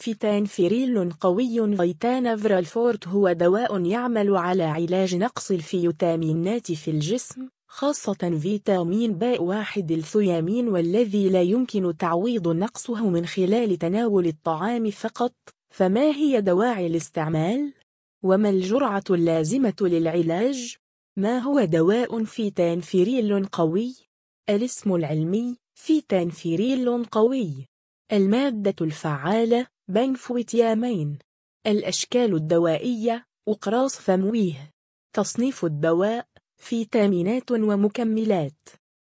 Vitanevril قوي Vitanevril Fort هو دواء يعمل على علاج نقص الفيتامينات في الجسم خاصة فيتامين باء واحد الثيامين والذي لا يمكن تعويض نقصه من خلال تناول الطعام فقط فما هي دواعي الاستعمال؟ وما الجرعة اللازمة للعلاج؟ ما هو دواء Vitanevril قوي؟ الاسم العلمي Vitanevril قوي المادة الفعالة بنفوتيامين. الأشكال الدوائية أقراص فمويه. تصنيف الدواء فيتامينات ومكملات.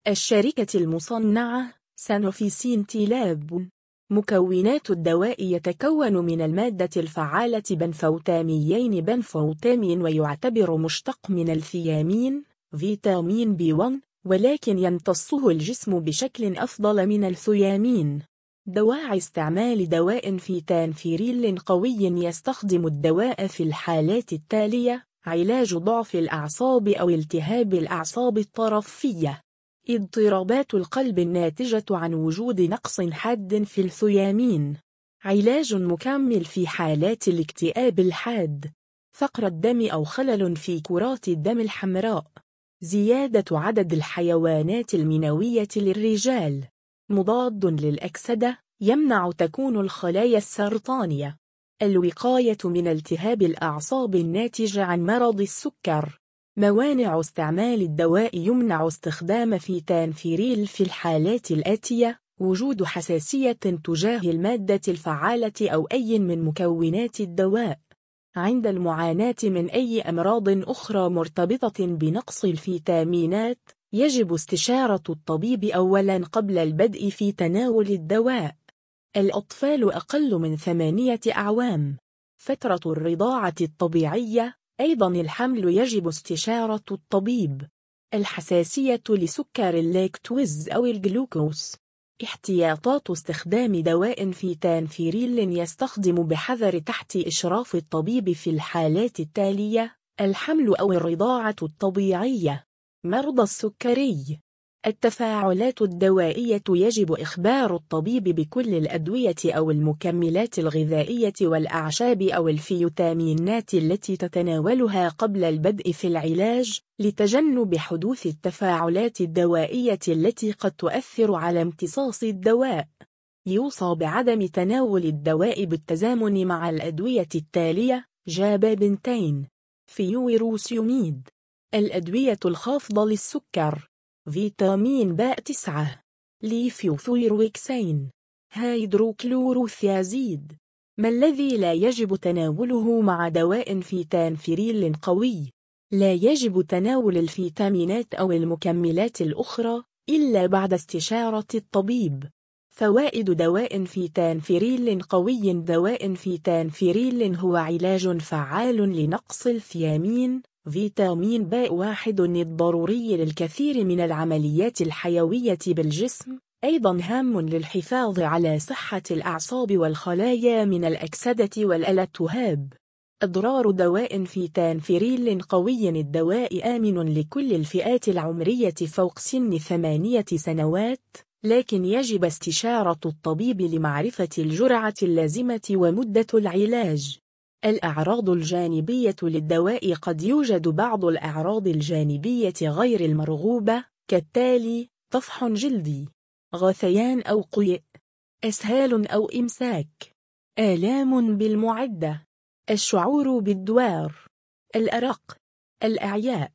الشركة المصنعة سانوفي تيلاب. مكونات الدواء يتكون من المادة الفعالة بنفوتاميين بنفوتامين ويعتبر مشتق من الثيامين فيتامين بي 1 ولكن يمتصه الجسم بشكل أفضل من الثيامين. دواعي استعمال دواء في تانفيريل قوي يستخدم الدواء في الحالات التالية علاج ضعف الأعصاب أو التهاب الأعصاب الطرفية. اضطرابات القلب الناتجة عن وجود نقص حاد في الثيامين. علاج مكمل في حالات الاكتئاب الحاد. فقر الدم أو خلل في كرات الدم الحمراء. زيادة عدد الحيوانات المنوية للرجال. مضاد للأكسدة يمنع تكون الخلايا السرطانية. الوقاية من التهاب الأعصاب الناتج عن مرض السكر. موانع استعمال الدواء يمنع استخدام فيتانفيريل في الحالات الآتية. وجود حساسية تجاه المادة الفعالة أو أي من مكونات الدواء. عند المعاناة من أي أمراض أخرى مرتبطة بنقص الفيتامينات. يجب استشارة الطبيب أولاً قبل البدء في تناول الدواء. الأطفال أقل من ثمانية أعوام. فترة الرضاعة الطبيعية. أيضا الحمل يجب استشارة الطبيب. الحساسية لسكر اللاكتوز أو الجلوكوز. احتياطات استخدام دواء Vitanevril يستخدم بحذر تحت إشراف الطبيب في الحالات التالية. الحمل أو الرضاعة الطبيعية. مرضى السكري. التفاعلات الدوائية يجب إخبار الطبيب بكل الأدوية أو المكملات الغذائية والأعشاب أو الفيتامينات التي تتناولها قبل البدء في العلاج لتجنب حدوث التفاعلات الدوائية التي قد تؤثر على امتصاص الدواء. يوصى بعدم تناول الدواء بالتزامن مع الأدوية التالية جابا بنتين. فيوروسيميد الأدوية الخافضة للسكر. فيتامين باء 9 ليفوثيروكسين هيدروكلوروثيازيد. ما الذي لا يجب تناوله مع دواء Vitanevril قوي؟ لا يجب تناول الفيتامينات أو المكملات الأخرى إلا بعد استشارة الطبيب. فوائد دواء Vitanevril قوي. دواء Vitanevril هو علاج فعال لنقص الثيامين. فيتامين باء واحد الضروري للكثير من العمليات الحيوية بالجسم أيضا هام للحفاظ على صحة الأعصاب والخلايا من الأكسدة والالتهاب أضرار دواء فيتانفيريل قوي الدواء آمن لكل الفئات العمرية فوق سن ثمانية سنوات لكن يجب استشارة الطبيب لمعرفة الجرعة اللازمة ومدة العلاج. الأعراض الجانبية للدواء قد يوجد بعض الأعراض الجانبية غير المرغوبة كالتالي طفح جلدي غثيان أو قيء أسهال أو إمساك آلام بالمعدة الشعور بالدوار الأرق الأعياء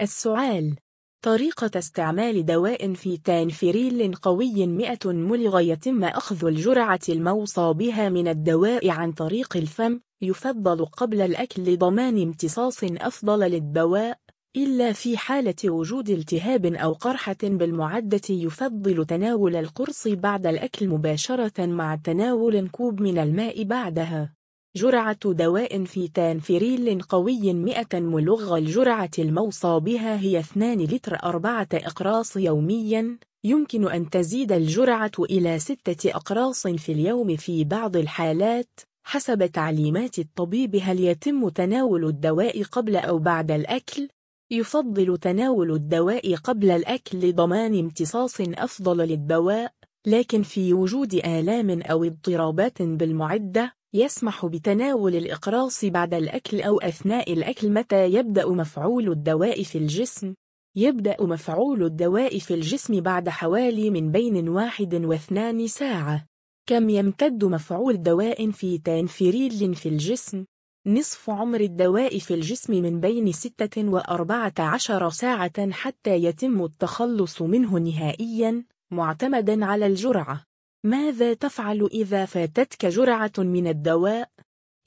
السعال. طريقة استعمال دواء في تانفيريل قوي 100 ملغ يتم أخذ الجرعة الموصى بها من الدواء عن طريق الفم يفضل قبل الأكل لضمان امتصاص أفضل للدواء إلا في حالة وجود التهاب أو قرحة بالمعدة يفضل تناول القرص بعد الأكل مباشرة مع تناول كوب من الماء بعدها. جرعة دواء في تانفيريل قوي 100 ملغ. الجرعة الموصى بها هي 2 لتر أربعة أقراص يومياً. يمكن أن تزيد الجرعة إلى ستة أقراص في اليوم في بعض الحالات. حسب تعليمات الطبيب هل يتم تناول الدواء قبل أو بعد الأكل؟ يفضل تناول الدواء قبل الأكل لضمان امتصاص أفضل للدواء لكن في وجود آلام أو اضطرابات بالمعدة يسمح بتناول الإقراص بعد الأكل أو أثناء الأكل متى يبدأ مفعول الدواء في الجسم؟ يبدأ مفعول الدواء في الجسم بعد حوالي من بين واحد واثنان ساعة. كم يمتد مفعول دواء في تانفيريل في الجسم؟ نصف عمر الدواء في الجسم من بين ستة وأربعة عشر ساعة حتى يتم التخلص منه نهائياً معتمداً على الجرعة. ماذا تفعل إذا فاتتك جرعة من الدواء؟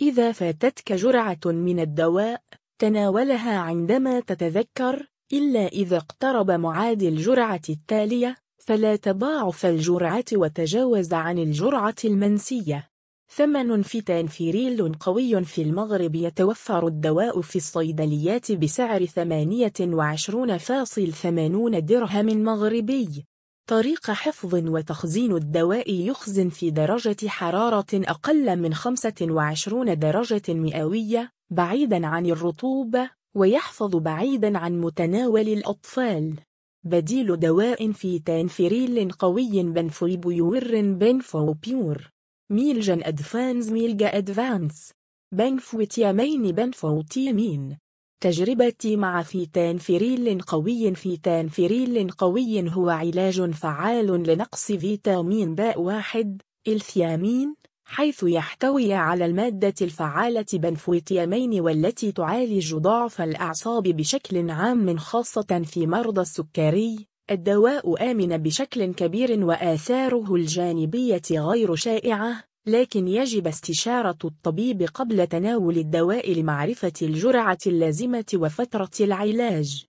إذا فاتتك جرعة من الدواء تناولها عندما تتذكر إلا إذا اقترب معاد الجرعة التالية فلا تضاعف الجرعة وتجاوز عن الجرعة المنسية ثمن Vitanevril قوي في المغرب يتوفر الدواء في الصيدليات بسعر 28.80 درهم مغربي طريقة حفظ وتخزين الدواء يخزن في درجة حرارة أقل من 25 درجة مئوية بعيداً عن الرطوبة ويحفظ بعيداً عن متناول الأطفال. بديل دواء Vitanevril قوي بنفويبيور بنفوبيور Milga Advance Milga Advance بنفوتيامين بنفوتيامين تجربتي مع Vitanevril قوي Vitanevril قوي هو علاج فعال لنقص فيتامين باء واحد الثيامين حيث يحتوي على المادة الفعالة بنفوتيامين والتي تعالج ضعف الأعصاب بشكل عام خاصة في مرضى السكري. الدواء آمن بشكل كبير وآثاره الجانبية غير شائعة. لكن يجب استشارة الطبيب قبل تناول الدواء لمعرفة الجرعة اللازمة وفترة العلاج.